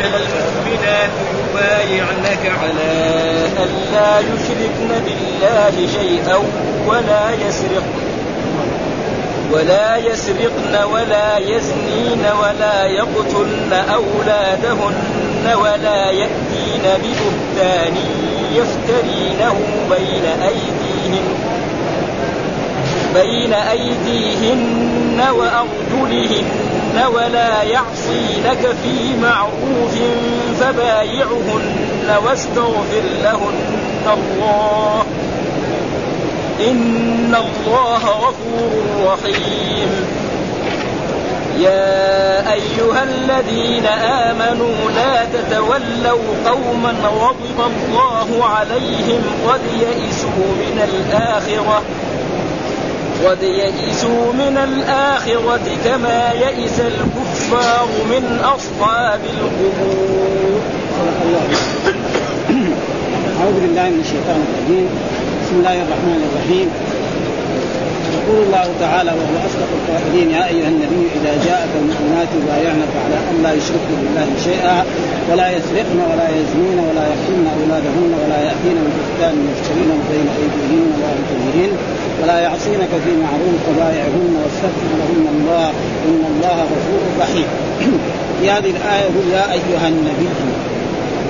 المؤمنات يبايعنك على أن لا يشركن بالله شيئا ولا يسرقن ولا يسرقن ولا يزنين ولا يقتلن أولادهن ولا يأتين ببهتان يفترينه بين أيديهن بين أيديهن وأرجلهن ولا يعصينك في معروف فبايعهن واستغفر لهن. الله. إن الله غفور رحيم. يا أيها الذين آمنوا لا تتولوا قوما غضب الله عليهم قد يئسوا من الآخرة. قد يئسوا من الآخرة كما يئس الكفار من أصحاب القبور أعوذ بالله من الشيطان الرجيم. بسم الله الرحمن الرحيم. يقول الله تعالى وهو أصدق القائلين يا أيها النبي إذا جاءك المؤمنات يبايعنك على أن لا يشركن بالله شيئا ولا يسرقن ولا يزنين ولا يقتلن أولادهن ولا يأتين ببهتان يفترينه بين أيديهن وارجلهن ولا يعصينك في معروف فبايعهن واستغفر لهن الله إن الله غفور رحيم. في هذه الآية يقول يا أيها النبي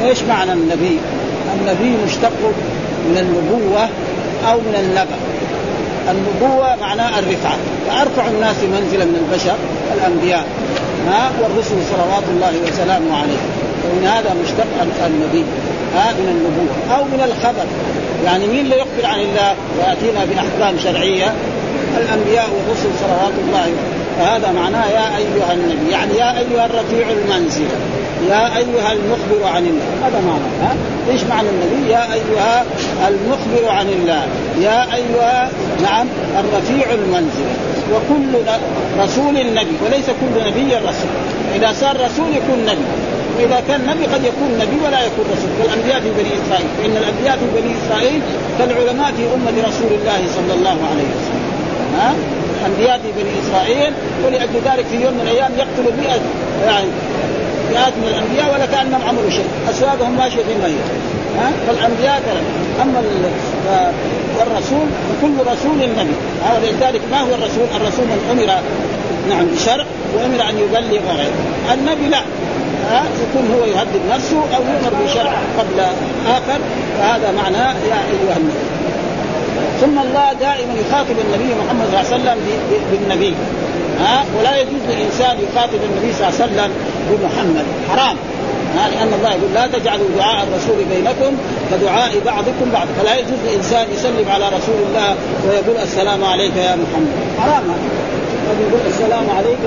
إيش معنى النبي؟ النبي مشتق من النبوة أو من النبأ النبوة معناها الرفعة. فأرفع الناس منزلا من البشر الأنبياء ها؟ والرسل صلوات الله وسلامه عليه ومن هذا مشتق النبي. ها من النبوة أو من الخبر. يعني مين اللي يخبر عن الله ويأتينا بأحكام شرعية؟ الأنبياء والرسل صلوات الله. فهذا معناه يا أيها النبي يعني يا أيها الرفيع المنزل يا أيها المخبر عن الله. هذا معنى ها؟ إيش معنى النبي؟ يا أيها المخبر عن الله يا أيها نعم الرفيع المنزل. وكل رسول نبي وليس كل نبي رسول. إذا صار رسول يكون نبي. وإذا كان نبي قد يكون نبي ولا يكون رسول. كالانبياء في بني إسرائيل. فإن الأنبياء في بني إسرائيل كالعلماء في أمة رسول الله صلى الله عليه وسلم. ها؟ الأنبياء في بني إسرائيل. ولأجل ذلك في يوم من الأيام يقتلوا 100 يعني مئات من الأنبياء ولا كانهم عملوا شيء. اسواقهم ماشية في الميت ها؟ فالأنبياء كلام أما والرسول فكل رسول نبي. ولذلك ما هو الرسول؟ الرسول من أمر نعم بشرع وأمر أن يبلغ غيره. النبي لا. ها يكون هو يهدد نفسه أو يؤمر بشرع قبل آخر. فهذا معناه يا أيها النبي. ثم الله دائما يخاطب النبي محمد صلى الله عليه وسلم بالنبي. ها؟ ولا يجوز لإنسان يخاطب النبي صلى الله عليه وسلم بمحمد. حرام. ها؟ لأن الله يقول لا تجعلوا دعاء الرسول بينكم كدعاء بعضكم بعض. فلا يجوز لإنسان يسلم على رسول الله ويقول السلام عليك يا محمد. حرام. يقول السلام عليك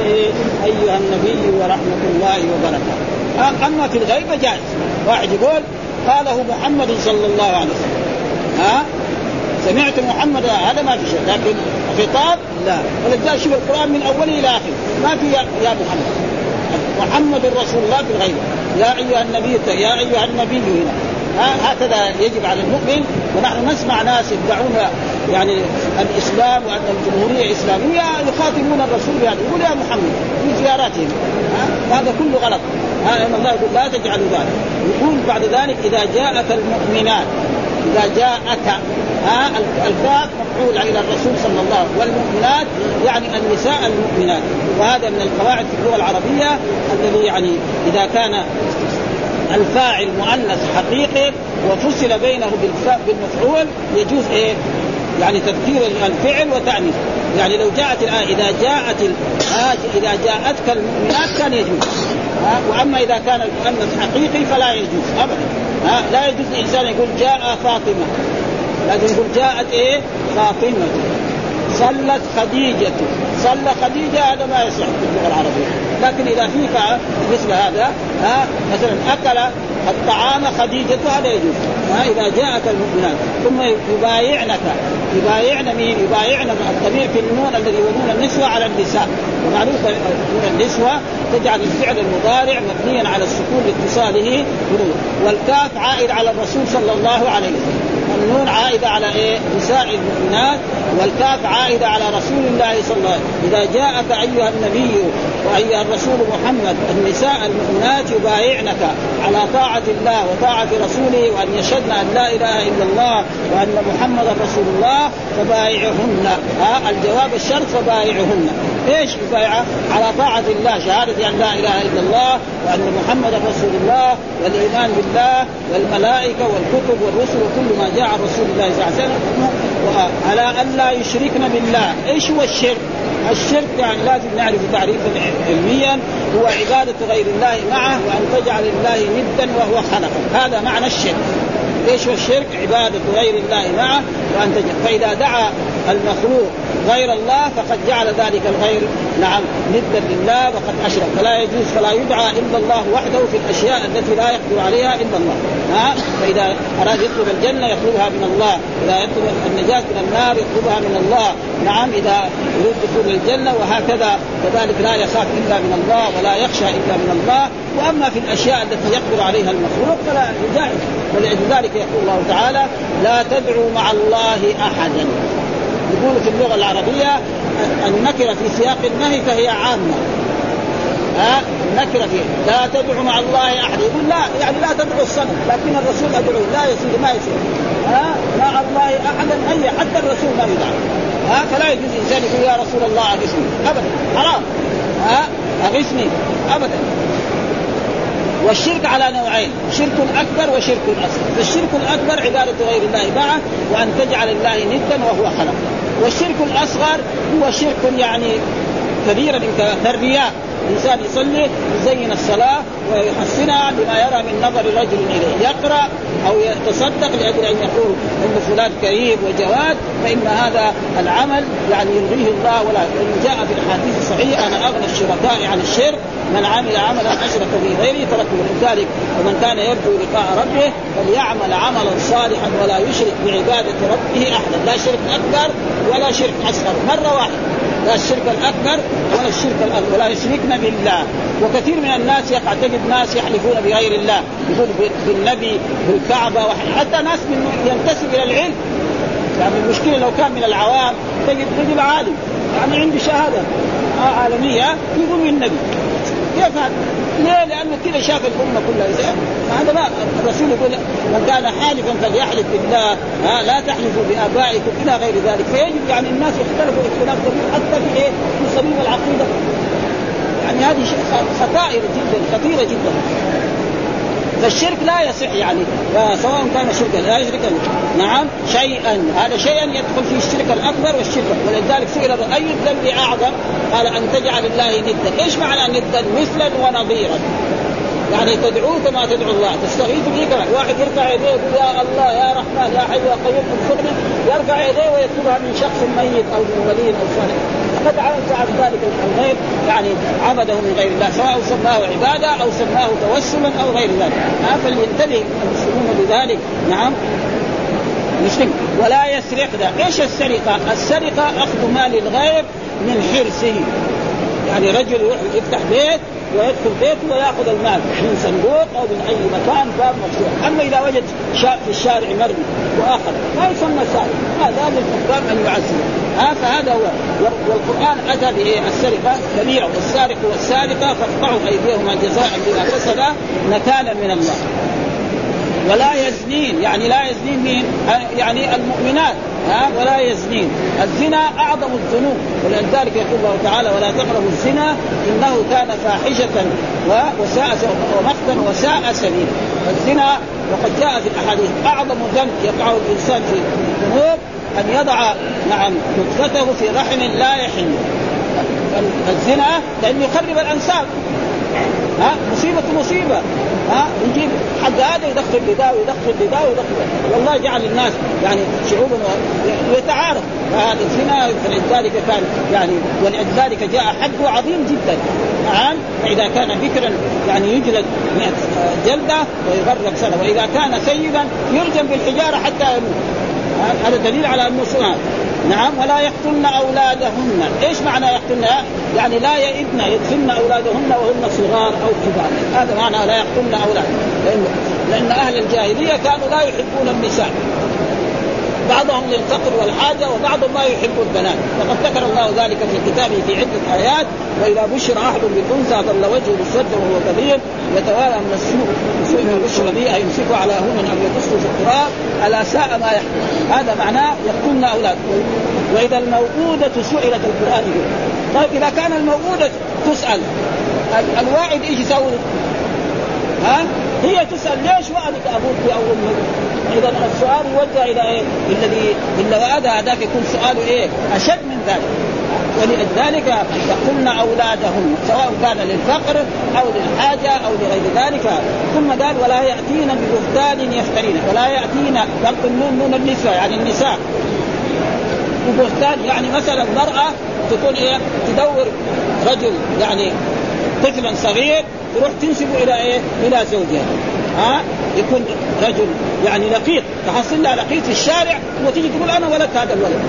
أيها النبي ورحمة الله وبركاته. أما في الغيبة جائز. واحد يقول قاله محمد صلى الله عليه وسلم. ها؟ سمعت محمد هذا ما في شيء لكن خطاب؟ لا. ولذلك شوف القرآن من أوله إلى آخره. ما في يا محمد. محمد رسول الله في الغيبة. يا أيها النبي يا أيها النبي هنا. هكذا يجب على المؤمن. ونحن نسمع ناس يدعون يعني الإسلام وأن الجمهورية اسلاميه يخاطبون الرسول يعني. يقول يا محمد في زياراتهم. هذا كله غلط. إن الله يقول لا تجعلوا ذلك. يقول بعد ذلك إذا جاءك المؤمنات إذا جاءك ها؟ الفاء مفعول إلى الرسول صلى الله عليه وسلم. والمؤمنات يعني النساء المؤمنات. وهذا من القواعد في اللغة العربية الذي يعني إذا كان الفاعل مؤنث حقيقي وفصل بينه بالمفعول يجوز إيه؟ يعني تذكير الفعل وتأنيث يعني لو جاءت الآية إذا جاءت الآية إذا جاءتك المؤمنات كان يجوز. وأما إذا كان المؤنث حقيقي فلا يجوز. أبدا. لا يجوز الإنسان يقول جاء فاطمة. لكن يقول جاءت إيه؟ فاطمة. صلت خديجة. صلى خديجة هذا ما يصح في اللغة العربية. لكن إذا في مثل هذا ها مثلا أكل الطعام خديجة هذا يجوز. ها إذا جاءك المؤمنات ثم يبايعنك يبايعن مين؟ يبايعن الضمير في النون الذي هو نون النسوة على النساء. ومعروف نون النسوة تجعل الفعل المضارع مبنيا على السكون لاتصاله بنون والكاف عائد على الرسول صلى الله عليه وسلم. النون عائدة على إيه؟ نساء المؤمنات. والكاف عائدة على رسول الله صلى الله عليه وسلم. إذا جاءك أيها النبي وأيها الرسول محمد النساء المؤمنات يبايعنك على طاعة الله وطاعة رسوله وأن يشهدن أن لا إله إلا الله وأن محمدا رسول الله فبايعهن. ها الجواب الشرط فبايعهن. إيش يبايعها؟ على طاعة الله شهادة أن لا إله إلا الله وأن محمدا رسول الله والإيمان بالله والملائكة والكتب والرسل وكل ما جاء عن رسول الله صلى الله عليه وسلم. على أن لا يشركن بالله، إيش هو الشرك؟ الشرك يعني لازم نعرف تعريفا علميا هو عبادة غير الله معه وأن تجعل الله ندا وهو خلقه هذا معنى الشرك إيش هو الشرك؟ عبادة غير الله معه وأن تجعل فإذا دعا المخلوق غير الله فقد جعل ذلك الغير نعم ندا لله وقد أشرك. فلا يجوز فلا يدعى إلا الله وحده في الأشياء التي لا يقدر عليها إلا الله. ها؟ فإذا أراد يطلب الجنة يطلبها من الله. إذا يطلب النجاة من النار يطلبها من الله. نعم إذا يريد دخول الجنة وهكذا. كذلك لا يخاف إلا من الله ولا يخشى إلا من الله. وأما في الأشياء التي يقدر عليها المخلوق فلا يجاهد. ولذلك يقول الله تعالى لا تدعوا مع الله أحدا. يقول في اللغة العربية النكرة في سياق النهي فهي عامة. ها؟ نكره فيه لا تدعو مع الله أحد. يقول لا يعني لا تدعو الصنم لكن الرسول ادعوه لا يصير ما يصير ها؟ مع الله احدا أي حتى الرسول ما يدعى ها؟ فلا يجوز انسان يقول يا رسول الله أغثني. ابدا. حرام. ها؟ أغثني. ابدا. والشرك على نوعين شرك أكبر وشرك أصغر. فالشرك الأكبر عبادة غير الله معه وأن تجعل الله ندا وهو خلق والشرك الأصغر هو شرك يعني كبيرا كالرياء الإنسان يصلي يزين الصلاة ويحسنها بما يرى من نظر رجل إليه. يقرأ أو يتصدق لأجل أن يقول إن فلان كريم وجواد فإن هذا العمل يعني يرضيه الله ولا جاء في الحديث الصحيح أنا أغنى الشركاء عن الشرك من عمل عملا أشرك به غيري تركه ولذلك ومن كان يرجو لقاء ربه فليعمل عملا صالحا ولا يشرك بعبادة ربه أحدا. لا شرك أكبر ولا شرك أصغر. مرة واحدة. لا الشرك الأكبر ولا الشرك الأكبر. ولا يشركن بالله. وكثير من الناس يقع تجد ناس يحلفون بغير الله يقول بالنبي بالكعبة حتى ناس من ينتسب إلى العلم. يعني المشكلة لو كان من العوام تجد رجل عالم. يعني عنده شهادة عالمية يقول من هذا؟ ليه؟ لأنه كذا شاف الأمة كلها زي هذا ما الرسول يقول من كان حالفا فليحلف بالله ها لا تحلفوا بآبائكم إلى غير ذلك فيجب يعني الناس يختلفوا اختلاف كبير حتى في إيه؟ في سبيل العقيدة يعني هذه خطائر جدا خطيرة جدا فالشرك لا يصح يعني سواء كان شركا لا يشرك نعم شيئا. هذا شيئا يدخل فيه الشرك الأكبر والشرك. ولذلك سئل أي الذنب أعظم؟ قال أن تجعل الله ندا. إيش معنى ندا؟ مثلا ونظيرا. يعني تدعوه كما تدعو الله. تستغيث به كما واحد يرفع يديه يقول يا الله يا رحمن يا حي يا قيوم انصرني. يرفع يديه ويطلبها من شخص ميت أو من ولي أو صالح. فقد فعل ذلك الغير يعني عبده من غير الله سواء سماه عبادة أو سماه توسلا أو غير ذلك. فلينتبه المسلمون بذلك نعم. مسلم. ولا يسرقن إيش السرقة؟ السرقة أخذ مال الغير من حرصه. يعني رجل يفتح بيت ويدخل بيته وياخذ المال من صندوق أو من أي مكان باب مفتوح، أما إذا وجد شاء في الشارع مرمي وآخر ما يسمى سارق، هذا للحكام أن يعزل، ها فهذا هو. والقرآن أتى بالسرقه كبيره والسارق والسارقة فاقطعوا أيديهما جزاء بما كسبا نكالا من الله. ولا يزنين يعني لا يزنين مين؟ يعني المؤمنات. ها ولا يزنين. الزنا أعظم الذنوب ولذلك يقول الله تعالى ولا تقربوا الزنا إنه كان فاحشة وساء ومقتا وساء سبيلا. الزنا وقد جاء في الأحاديث أعظم ذنب يقع الإنسان في الذنوب أن يضع نعم نطفته في رحم لا يحل. الزنا لأنه يخرب الانساب ها؟ مصيبة مصيبة. ها؟ يجيب حق هذا يدخل لذا ويدخل لذا ويدخل والله جعل الناس يعني شعوبا يتعارف. فهذا الزنا فلذلك كان يعني ولذلك جاء حده عظيم جدا. نعم فاذا كان بكرا يعني يجلد جلدة ويغرق سنة. وإذا كان سيدا يرجم بالحجارة حتى يموت. هذا دليل على أنه سؤال نعم ولا يقتلن أولادهن، إيش معنى يقتلن؟ يعني لا يئدن يدخلن أولادهن وهن صغار أو كبار، هذا معنى لا يقتلن أولاد، لأن لأن أهل الجاهلية كانوا لا يحبون النساء. بعضهم للفقر والحاجة وبعضهم ما يحب البنات. وقد ذكر الله ذلك في كتابه في عدة آيات. وإذا بشر أحد بالانثى ظل وجهه مسودا وهو كبير. يتوالى من السوء سوء ما بشر به يمسكه على هون أو يدسه في التراب. ألا ساء ما يحكم. هذا معناه يقتلن أولاد. وإذا الموءودة سئلت القرآن يقول طيب إذا كان الموءودة تسأل الواعد إيش يسوي؟ ها؟ هي تسأل ليش وعدك أبوك أو أمك؟ إذا السؤال يوجه إلى إيه؟ الذي وعد هذاك يكون سؤاله إيه؟ أشد من ذلك. ولذلك يقتلن أولادهن سواء كان للفقر أو للحاجة أو لغير ذلك. ثم قال ولا يأتين ببهتان يفترين. ولا يأتين ضرب النون نون النساء يعني النساء. ببهتان يعني مثلا المرأة تكون إيه؟ تدور رجل يعني طفلا صغير تروح تنسب إلى إيه؟ إلى زوجها. ها؟ يكون رجل يعني لقيط تحصل لها لقيط في الشارع وتيجي تقول أنا ولدت هذا الولد.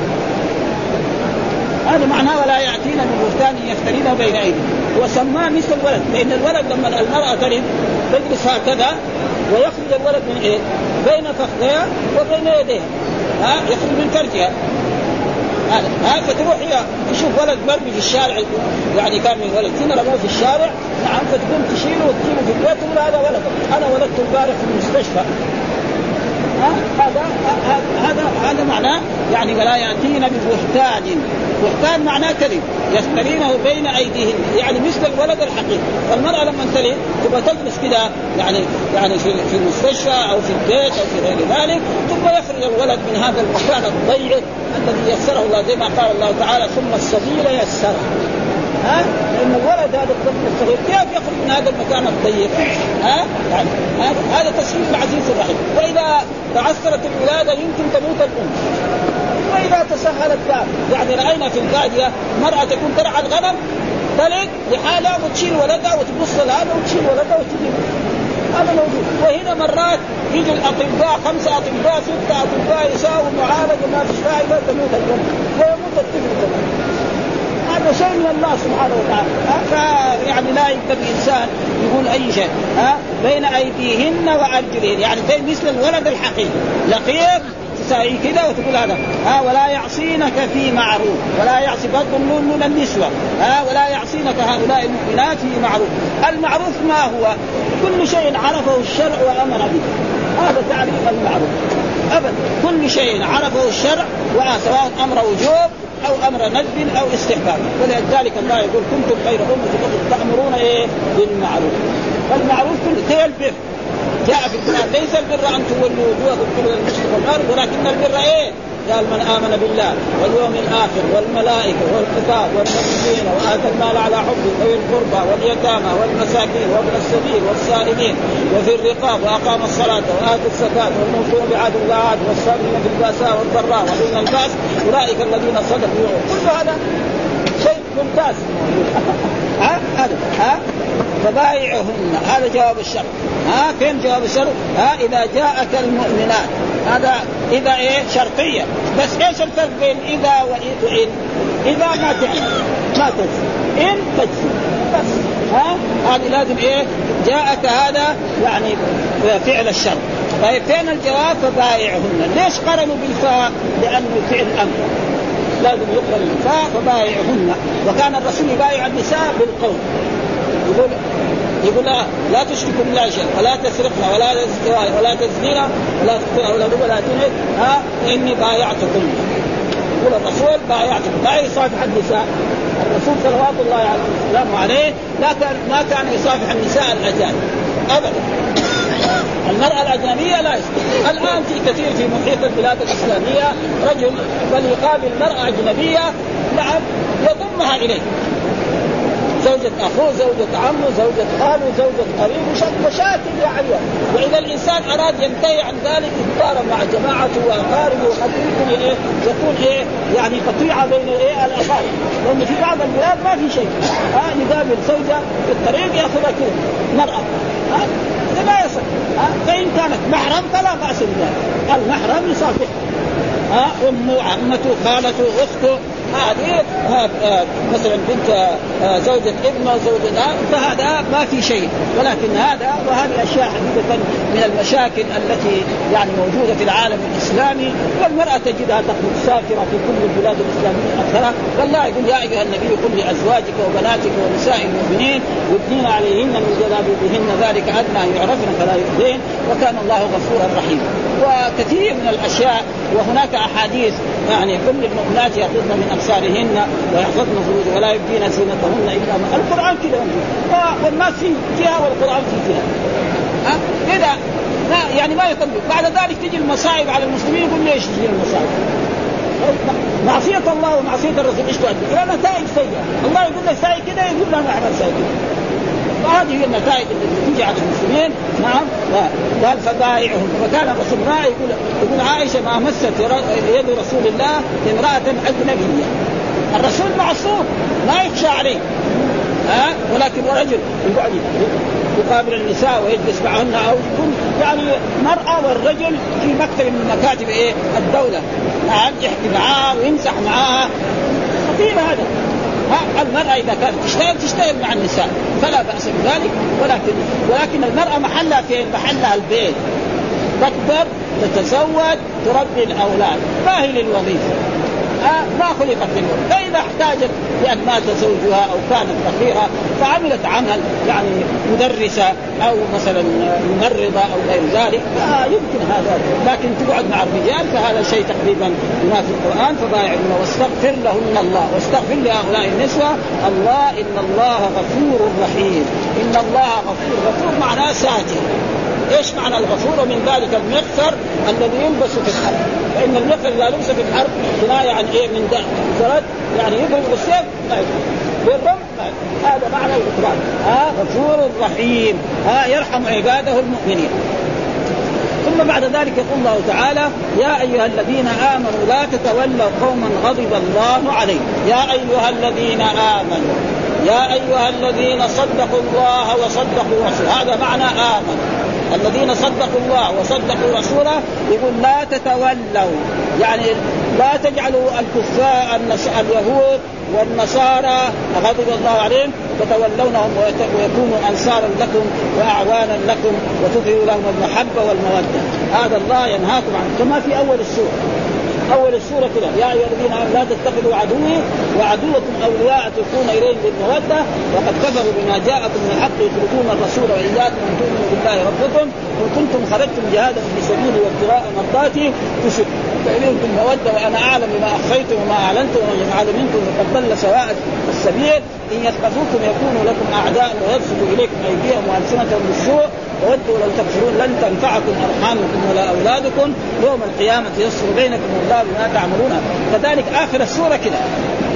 هذا معناه ولا يأتينا من بهتان يفترينه بين أيديهم. وسماه مثل الولد لأن الولد لما المرأة تلد تجلس هكذا ويخرج الولد من إيه؟ بين فخذها وبين يديها. ها؟ يخرج من فرجها هذا ها؟ فتروح هي تشوف ولد مرمي في الشارع يعني كان من ولد. هنا رموه في الشارع نعم فتقوم تشيله وتجيبه في البيت تقول هذا ولد. أنا ولدته البارح في المستشفى. هذا هذا هذا معناه يعني ولا يأتين ببهتان بهتان معناه كذب. يفترينه بين ايديهم يعني مثل الولد الحقيقي. فالمرأة لما تلد تبغى تجلس كذا يعني يعني في في المستشفى أو في البيت أو في غير ذلك. ثم يخرج الولد من هذا المكان الضيق الذي يسره الله زي ما قال الله تعالى ثم السبيل يسره. ها؟ لأن الولد هذا الطفل الصغير كيف يخرج من هذا المكان الضيق؟ ها؟ يعني هذا تسهيل العزيز الرحيم. وإذا تعثرت الولادة يمكن تموت الأم. وإذا تسهلت يعني رأينا في الباديه مراه تكون ترعى الغنم تلد لحالها وتشيل ولدها وتبص لهذا وتشيل ولدها وتجيب. هذا موجود. وهنا مرات يجي الأطباء خمسه أطباء ستة أطباء يساووا معالجة ما فيش فائدة تموت الأم. ويموت الطفل كمان. هذا شيء من الله سبحانه وتعالى فيعني لا ينبغي انسان يقول أي شيء ها؟ بين أيديهن وأرجلهن يعني زي مثل الولد الحقيقي لقيط تساوي كذا وتقول هذا ها؟ ولا يعصينك في معروف ولا يعصي برضه النون من النسوة ها؟ ولا يعصينك هؤلاء المؤمنات في معروف. المعروف ما هو؟ كل شيء عرفه الشرع وأمر به هذا تعريف المعروف ابدا. كل شيء عرفه الشرع سواء أمر وجوب أو أمر ندب أو استحباب. ولذلك الله يقول كنتم خير أمة تأمرون إيه؟ بالمعروف. والمعروف كله البر. جاء في القرآن ليس البر أن تولوا وجوهكم قبل المشرق والغرب ولكن البر إيه؟ قال من آمن بالله واليوم الآخر والملائكة والكتاب والنبيين وآتى المال على حبه ذوي القربى واليتامى والمساكين وابن السبيل والسائلين وفي الرقاب وأقام الصلاة وآتى الزكاة والموفون بعهد الله عهد والصابرين في البأساء والضراء ودون البأس. أولئك الذين صدقوا كل هذا شيء ممتاز. ها؟ هذا ها؟ فبايعهن. هذا جواب الشرط ها؟ فين جواب الشرط ها؟ إذا جاءك المؤمنات. هذا إذا إيه؟ شرطيه بس إيش الفرق بين إذا وإن؟ إذا ما تعمل ما تجزي إن تجزي بس. ها؟ هذه لازم إيه؟ جاءك هذا يعني فعل الشرط. طيب فين الجواب؟ فبايعهن. ليش قرنوا بالفاء؟ لأنه فعل أمر. لازم يقرا النساء فبايعهن. وكان الرسول يبايع النساء بالقول. يقول يقول لا لا تشركوا بالله شيئا ولا تسرقنا ولا ولا تزنينا ولا تقتلنا ولا ولا تنهك ها إني بايعتكم. يقول الرسول بايعتكم. لا يصافح النساء. الرسول صلوات الله وسلامه عليه لا كان ما كان يصافح النساء الأجانب. ابدا. المرأة الأجنبية لا يصح الآن في كثير في محيط البلاد الإسلامية رجل بل يقابل مرأة أجنبية نعم يضمها إليه. زوجة أخوه زوجة عمه زوجة خاله زوجة قريبه مشاكل يعني وإذا الإنسان أراد ينتهي عن ذلك يتضارب مع جماعته وأقاربه وقد يمكن إيه يكون إيه يعني قطيعة بين إيه الأقارب لأن في بعض البلاد ما في شيء. ها آه يقابل زوجة في الطريق ياخذها كذا مرأة. ها آه لا يصح. آه فإن كانت محرم فلا بأس بذلك. المحرم يصافحها ها أمه عمته خالته أخته هذه مثلا بنت زوجة ابنه زوجة فهذا ما في شيء. ولكن هذا وهذه اشياء حقيقة من المشاكل التي يعني موجودة في العالم الإسلامي والمرأة تجدها تخرج سافرة في كل البلاد الإسلامية أكثرها. والله يقول يا أيها النبي قل لأزواجك وبناتك ونساء المؤمنين يدنين عليهن من جلابيبهن ذلك أدنى أن يعرفن فلا يؤذين. وكان الله غفورا رحيما وكثير من الأشياء وهناك أحاديث يعني كل المؤمنات يغضضن من أبصارهن ويحفظن فروج ولا يبدين زينتهن إلا ما القرآن كذا والناس في جهة والقرآن في جهة. ها؟ كذا لا يعني ما يطبق. بعد ذلك تجي المصائب على المسلمين يقول ليش تجي المصائب؟ معصية الله ومعصية الرسول إيش تؤدي؟ إلى نتائج سيئة، الله يقول لك ساي كذا يقول له اعمل ساي كذا. وهذه هي النتائج التي تجي على المسلمين. نعم. قال فبايعهم. فكان الرسول يقول يقول عائشة ما مست يد رسول الله امرأة أجنبية. الرسول معصوم ما يخشى عليه. ها؟ ولكن رجل يقعد يقابل النساء ويجلس معهن أو يكون يعني المراه والرجل في مكتب من مكاتب إيه؟ الدولة. نعم يحكي معاه ويمسح معاه خطير هذا. ها؟ المرأة إذا كانت تشتغل تشتغل مع النساء. فلا بأس بذلك. ولكن ولكن المرأة محلها فين؟ محلها البيت. تكبر تتزوج تربي الأولاد. ما هي للوظيفة؟ آه ما خلقت للوظيفة فإذا احتاجت لأن مات زوجها أو كانت فقيرة فعملت عمل يعني مدرسة أو مثلا ممرضة أو غير ذلك آه يمكن هذا. لكن تقعد مع الرجال فهذا شيء تقريبا ما في القرآن. فبايعهن واستغفر لهن الله. واستغفر لهؤلاء النسوة. الله إن الله غفور رحيم. إن الله غفور غفور معناه ساتر إيش معنى الغفور؟ ومن ذلك المغفر الذي يلبس في الحرب. فإن المغفر إذا لبس في الحرب كنايه عن إيه؟ من فرد يعني يضرب بالسيف ما يضرب هذا معنى الغفران ها؟ غفور رحيم ها؟ يرحم عباده المؤمنين. ثم بعد ذلك يقول الله تعالى يا أيها الذين آمنوا لا تتولوا قوما غضب الله عليهم. يا أيها الذين آمنوا يا أيها الذين صدقوا الله وصدقوا رسوله هذا معنى آمنوا. الذين صدقوا الله وصدقوا رسوله يقول لا تتولوا. يعني لا تجعلوا الكفار اليهود والنصارى غضب الله عليهم. تتولونهم ويكونوا أنصارا لكم وأعوانا لكم وتظهروا لهم المحبة والمودة. هذا الله ينهاكم عنه كما في أول السورة. أول السورة كده. يا أيها الذين آمنوا لا تتخذوا عدوي وعدوكم أولياء تلقون إليهم بالمودة. وقد كفروا بما جاءكم من الحق يخرجون الرسول وإياكم ان تؤمنوا بالله ربكم. إن كنتم خرجتم جهادا في سبيلي وابتغاء مرضاتي تشد فإليكم المودة وأنا أعلم بما أخفيتم وما أعلنتم ومن يفعل منكم فقد ضل سواء السبيل. إن يثقفوكم يكونوا لكم أعداء ويبسطوا إليكم أيديهم وألسنتهم بالسوء. وودوا لو تكفرون لن تنفعكم أرحامكم ولا أولادكم. يوم القيامة يفصل بينكم الله بما تعملون كذلك آخر السورة كده.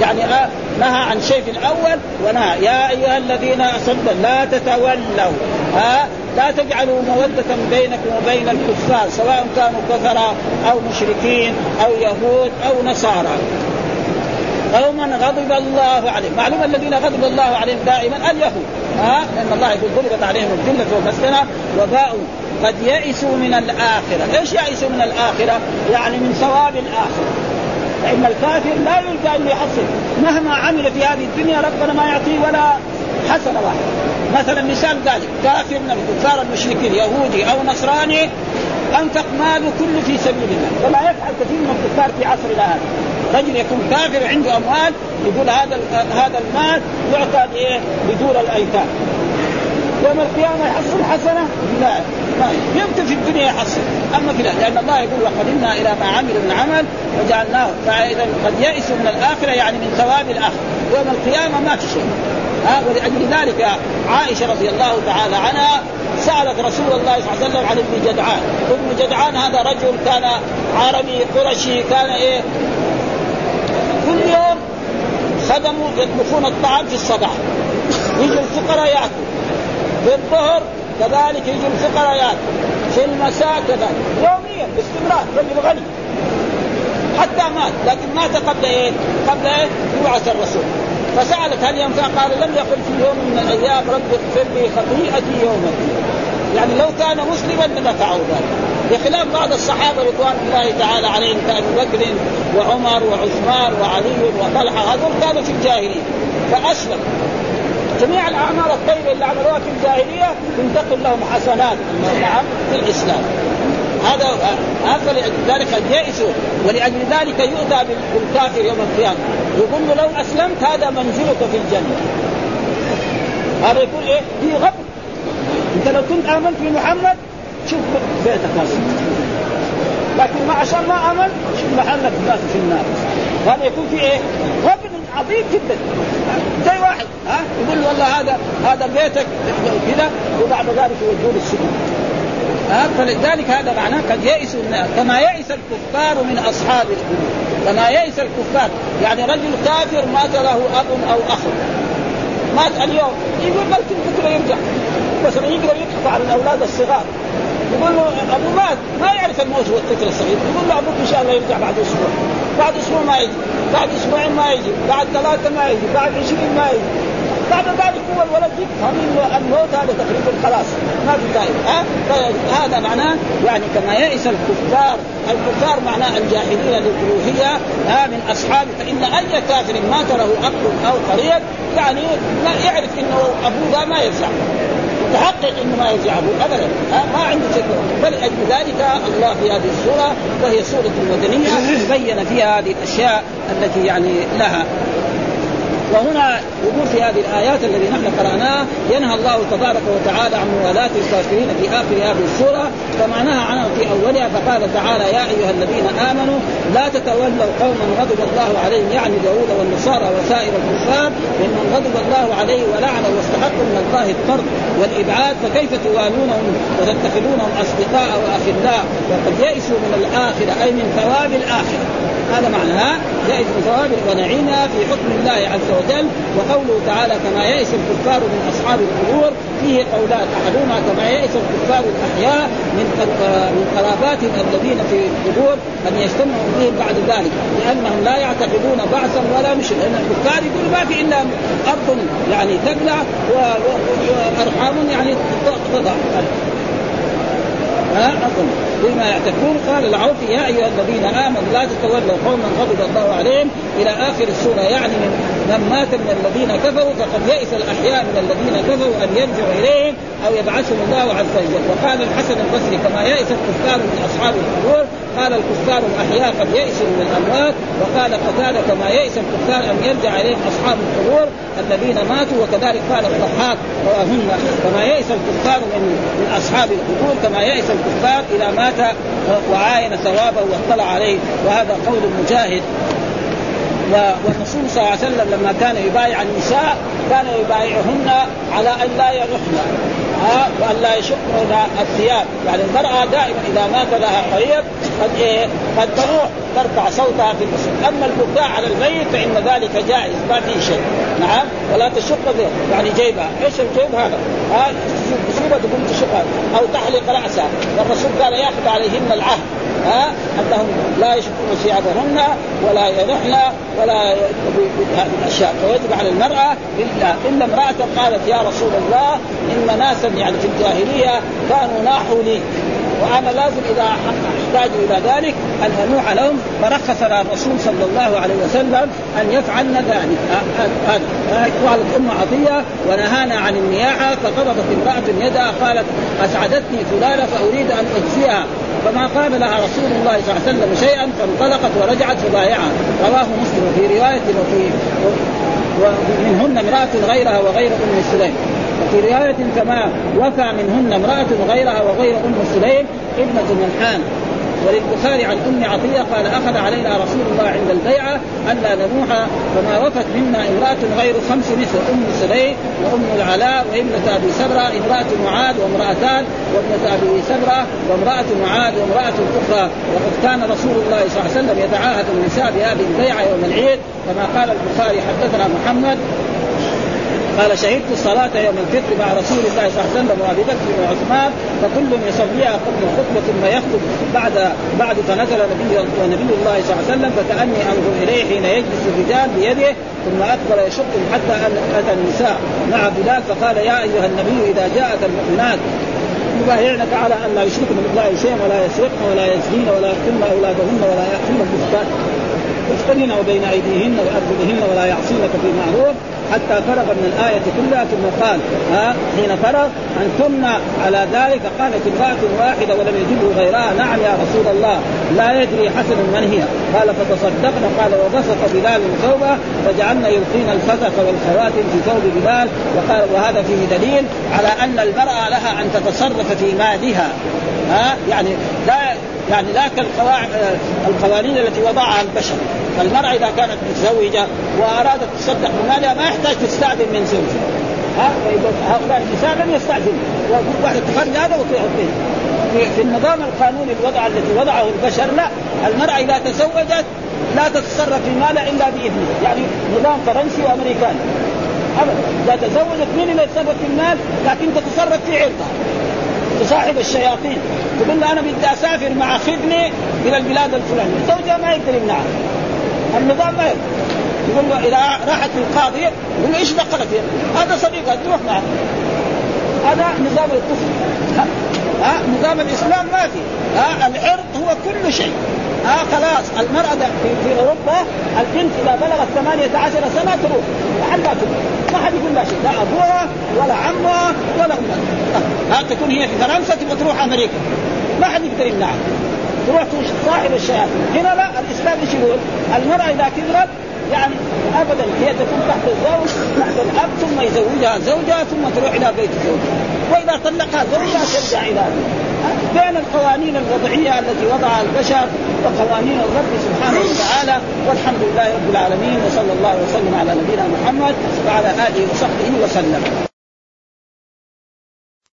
يعني آه نهى عن شيء في الأول ونهى. يا أيها الذين اصدقوا لا تتولوا. ها لا تجعلوا مودة بينكم وبين الكفار سواء كانوا كفرة أو مشركين أو يهود أو نصارى. قوما غضب الله عليهم. معلوم الذين غضب الله عليهم دائما اليهود. ها؟ لأن الله يقول ضربت عليهم الذله والمسكنة وباءوا. قد يئسوا من الآخرة، إيش يئسوا من الآخرة؟ يعني من ثواب الآخرة. فإن الكافر لا يلقى أن يحصل. مهما عمل في هذه الدنيا ربنا ما يعطيه ولا حسنه واحدة. مثلا مثال ذلك. كافر من الكفار المشركين يهودي أو نصراني أنفق ماله كله في سبيل الله. وما يفعل كثير من الكفار في عصرنا هذا. رجل يكون كافر عنده أموال يقول هذا هذا المال يعطى لايه؟ لدور الأيتام. يوم القيامة يحصل حسنة؟ لا. ما يمكن في الدنيا يحصل أما في لأن الله يقول وقدمنا إلى ما عملوا من عمل وجعلناه فإذا قد يئسوا من الآخرة يعني من ثواب الآخرة. يوم القيامة ما في شيء. ها ولأجل ذلك عائشة رضي الله تعالى عنها سألت رسول الله صلى الله عليه وسلم عن ابن جدعان. ابن جدعان هذا رجل كان عربي قرشي كان إيه؟ خدموا يطبخون الطعام في الصباح. يجوا الفقراء ياكلوا. في الظهر كذلك يجوا الفقراء ياكلوا. في المساء كذلك. يوميا باستمرار رجل غني. حتى مات لكن مات قبل إيه؟ قبل إيه؟ يبعث الرسول. فسألت هل ينفع؟ قال لم يقل في يوم من الأيام رب اغفر لي خطيئتي يوم الدين يعني لو كان مسلما لنفعه ذلك. بخلاف بعض الصحابة رضوان الله تعالى عليهم كأبي بكر وعمر وعثمان وعلي وطلحة هذول كانوا في الجاهلية فأسلم. جميع الاعمال الطيبة اللي عملوها في الجاهلية تنتقل لهم حسنات نعم في الإسلام. هذا هذا لذلك قد يئسوا ولأجل ذلك يؤتى بالكافر يوم القيامة. يقول له لو أسلمت هذا منزلك في الجنة. هذا يقول إيه؟ في غفر أنت لو كنت آمنت بمحمد شوف بيتك لكن ما عشان ما امن شوف محلك في النار. هذا يكون في إيه؟ غبن عظيم جدا. زي واحد ها؟ يقول له والله هذا هذا بيتك كذا وبعد ذلك يودوه السجن. ها؟ فلذلك هذا معناه قد يئسوا كما يئس الكفار من أصحاب القلوب كما يئس الكفار. يعني رجل كافر مات له أب أو أخ. مات اليوم. يقول ممكن بكره يرجع. مثلا يقدر يضحك على الاولاد الصغار. يقول له أبو مات ما يعرف الموت هو الطفل الصغير. يقول له أبوك إن شاء الله يرجع بعد أسبوع. بعد أسبوع ما يجي. بعد أسبوعين ما يجي. بعد ثلاثة ما يجي. بعد عشرين ما يجي. بعد ذلك هو الولد يفهم الموت هذا تقريبا خلاص. ما في داعي. ها؟ هذا معناه يعني كما يئس الكفار. الكفار معناه الجاهلين للألوهية. ها؟ من اصحاب فإن أي كافر مات له اخ أو قريب يعني لا يعرف إنه أبوه ذا ما يرجع. متحقق إنه ما يرجع ابوه ابدا ما عنده شك فلأجل ذلك الله في هذه السوره وهي سوره المدنيه بين فيها هذه الأشياء التي يعني لها وهنا يقول في هذه الآيات الذي نحن قراناها ينهى الله تبارك وتعالى عن موالاة الكافرين في آخر هذه السورة نهى عنه في أولها فقال تعالى يا أيها الذين آمنوا لا تتولوا قوما غضب الله عليهم. يعني اليهود والنصارى وسائر الكفار ممن غضب الله عليه ولعنه واستحقوا من الله الطرد والإبعاد فكيف توالونهم وتتخذونهم أصدقاء وأخلاء؟ وقد يئسوا من الآخرة أي من ثواب الآخرة. هذا معنى يئس من ثواب ونعيمها في حكم الله عز وجل وقوله تعالى كما يئس الكفار من أصحاب القبور فيه قولان أحدهما كما يئس الكفار الأحياء من من قراباتهم الذين في القبور أن يجتمعوا بهم بعد ذلك لأنهم لا يعتقدون بعثا ولا نشر لأن الكفار يقول ما في إلا أرض يعني تبلع وأرحام يعني تضع. أظن بما يعتقون قال العوفي يا أيها الذين آمنوا لا تتولوا قوما غضب الله عليهم إلى آخر السورة يعني من, من مات من الذين كفروا فقد يئس الأحياء من الذين كفروا أن يرجعوا إليهم أو يبعثهم الله عز وجل. وقال الحسن البصري كما يئس الكفار من أصحاب القبور قال الكفار الأحياء قد يئسوا من الأموات وقال قتاده كما يئس الكفار أن يرجع إليهم أصحاب القبور الذين ماتوا وكذلك قال الضحاك رواهن كما يئس الكفار من من أصحاب القبور كما يئس الكفار إذا مات وعاين ثوابه واطلع عليه. وهذا قول مجاهد. والرسول صلى الله عليه وسلم لما كان يبايع النساء كان يبايعهن على أن لا يرحن ها وأن لا يشقن الثياب. يعني المرأة دائما إذا مات لها قريب قد إيه؟ قد تروح ترفع صوتها في المسجد. أما البكاء على الميت فإن ذلك جائز ما في شيء. نعم؟ ولا تشق يعني جيبها. إيش الجيب هذا؟ ها؟ تصيبها تقوم تشقها. أو تحلق رأسها. والرسول قال يأخذ عليهن العهد. ها؟ أنهم لا يشقون ثيابهن ولا ينحن ولا بهذه الأشياء. فيجب على المرأة الا الا امرأة قالت يا رسول الله إن ناسا يعني في الجاهلية كانوا ناحوا لي. وأنا لازم إذا احتاجوا إلى ذلك أن أنوح لهم. فرخص لنا الرسول صلى الله عليه وسلم أن يفعلن ذلك. قالت ام عطية. ونهانا عن النياحة. فقبضت امرأة يدها قالت أسعدتني فلانة فأريد أن أجزيها. فما قال لها رسول الله صلى الله عليه وسلم شيئا فانطلقت ورجعت فبايعها رواه مسلم في رواية وفي ومنهن امرأة غيرها وغير أم سليم. وفي رواية كما وفى منهن امرأة غيرها وغير أم سليم ابنة منحان وللبخاري عن أم عطية قال أخذ علينا رسول الله عند البيعة ألا ننوح فما وفت منا امرأة غير خمس نسوة أم سليم وأم العلاء وابنة أبي سبرة امرأة معاذ وامرأتان وابنة أبي سبرة وامرأة معاذ وامرأة أخرى. وقد كان رسول الله صلى الله عليه وسلم يتعاهد النساء بهذه البيعة يوم العيد كما قال البخاري حدثنا محمد قال شهدت الصلاة يوم الفطر مع رسول الله صلى الله عليه وسلم وأبي بكر وعثمان فكل يصليها قبل الخطبة ثم يخطب. بعد بعد فنزل نبي ونبي الله صلى الله عليه وسلم فكأني أنظر إليه حين يجلس الرجال بيده ثم أقبل يشق حتى أن أتى النساء مع بلال فقال يا أيها النبي إذا جاءك المؤمنات يبايعنك على أن لا يشركن بالله شيئا ولا يسرقن ولا يزنين ولا يقتلن أولادهن ولا ياتين البهتان يفترين وبين أيديهن وأرجلهن ولا يعصينك في معروف حتى فرغ من الآية كلها ثم قال ها حين فرغ أنتن على ذلك قالت امرأة واحدة ولم يجبه غيرها. نعم يا رسول الله لا يدري حسن من هي. قال فتصدقنا. قال وبسط بلال ثوبه وجعلنا يلقين الخزف والخواتم في ثوب بلال. وقال وهذا فيه دليل على أن المرأة لها أن تتصرف في مالها. ها يعني لا يعني لا القوانين التي وضعها البشر. فالمرأة إذا كانت متزوجة وأرادت تصدق بمالها ما يحتاج تستأذن من زوجها. ها؟ هؤلاء النساء لم يستأذنوا واحدة تخرج هذا وتعطيه في, النظام القانوني الوضع الذي وضعه البشر لا. المرأة إذا تزوجت لا تتصرف في مالها إلا بإذنه. يعني نظام فرنسي وأمريكاني. أبدا. إذا تزوجت مين اللي يتصرف في المال؟ لكن تتصرف في عرضها. تصاحب الشياطين. تقول له أنا بدي أسافر مع خدمه إلى البلاد الفلانية. زوجها ما يقدر يمنعها. النظام ما يقدر يقول إذا راحت للقاضي يقول له إيش دخلك هذا صديقها تروح معه. هذا نظام الكفر ها؟ نظام الإسلام ما في. ها؟ العرض هو كل شيء. ها؟ خلاص المرأة في, في أوروبا البنت إذا بلغت 18 سنة تروح. محلها تروح. ما حد يقول لها شيء. لا أبوها ولا عمها ولا أمها. ها؟ تكون هي في فرنسا تبغى تروح أمريكا. ما حد يقدر يمنعها. تروح صاحب الشياطين هنا لا الإسلام إيش يقول؟ المرأة إذا كبرت يعني ابدا هي تكون تحت الزوج تحت الأب ثم يزوجها زوجها ثم تروح إلى بيت زوجها. وإذا طلقها زوجها ترجع إلى بين القوانين الوضعية التي وضعها البشر وقوانين الرب سبحانه وتعالى. والحمد لله رب العالمين وصلى الله وسلم على نبينا محمد وعلى آله وصحبه وسلم.